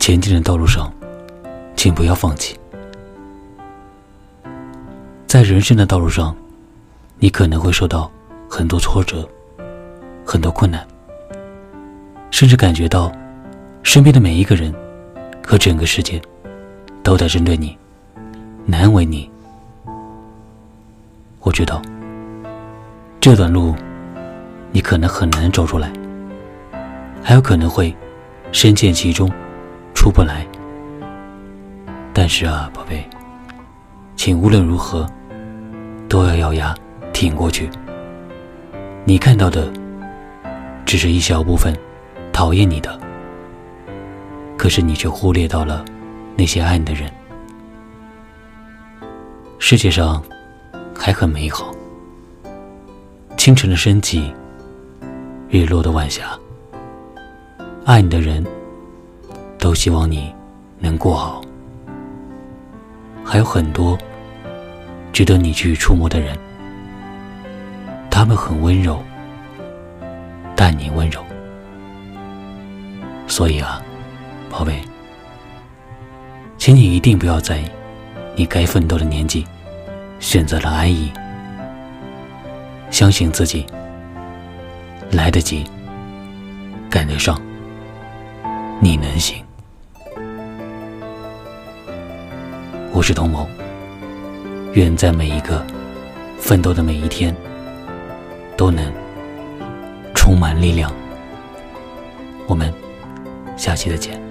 前进的道路上，请不要放弃。在人生的道路上，你可能会受到很多挫折，很多困难，甚至感觉到身边的每一个人和整个世界都在针对你，难为你。我知道这段路你可能很难走出来，还有可能会深陷其中出不来。但是啊，宝贝，请无论如何。都要咬牙挺过去。你看到的只是一小部分讨厌你的，可是你却忽略到了那些爱你的人。世界上还很美好，清晨的升起，日落的晚霞，爱你的人都希望你能过好，还有很多。值得你去触摸的人，他们很温柔，但你温柔。所以啊，宝贝，请你一定不要在你该奋斗的年纪选择了安逸。相信自己，来得及，赶得上，你能行。我是童某。愿在每一个奋斗的每一天，都能充满力量。我们下期再见。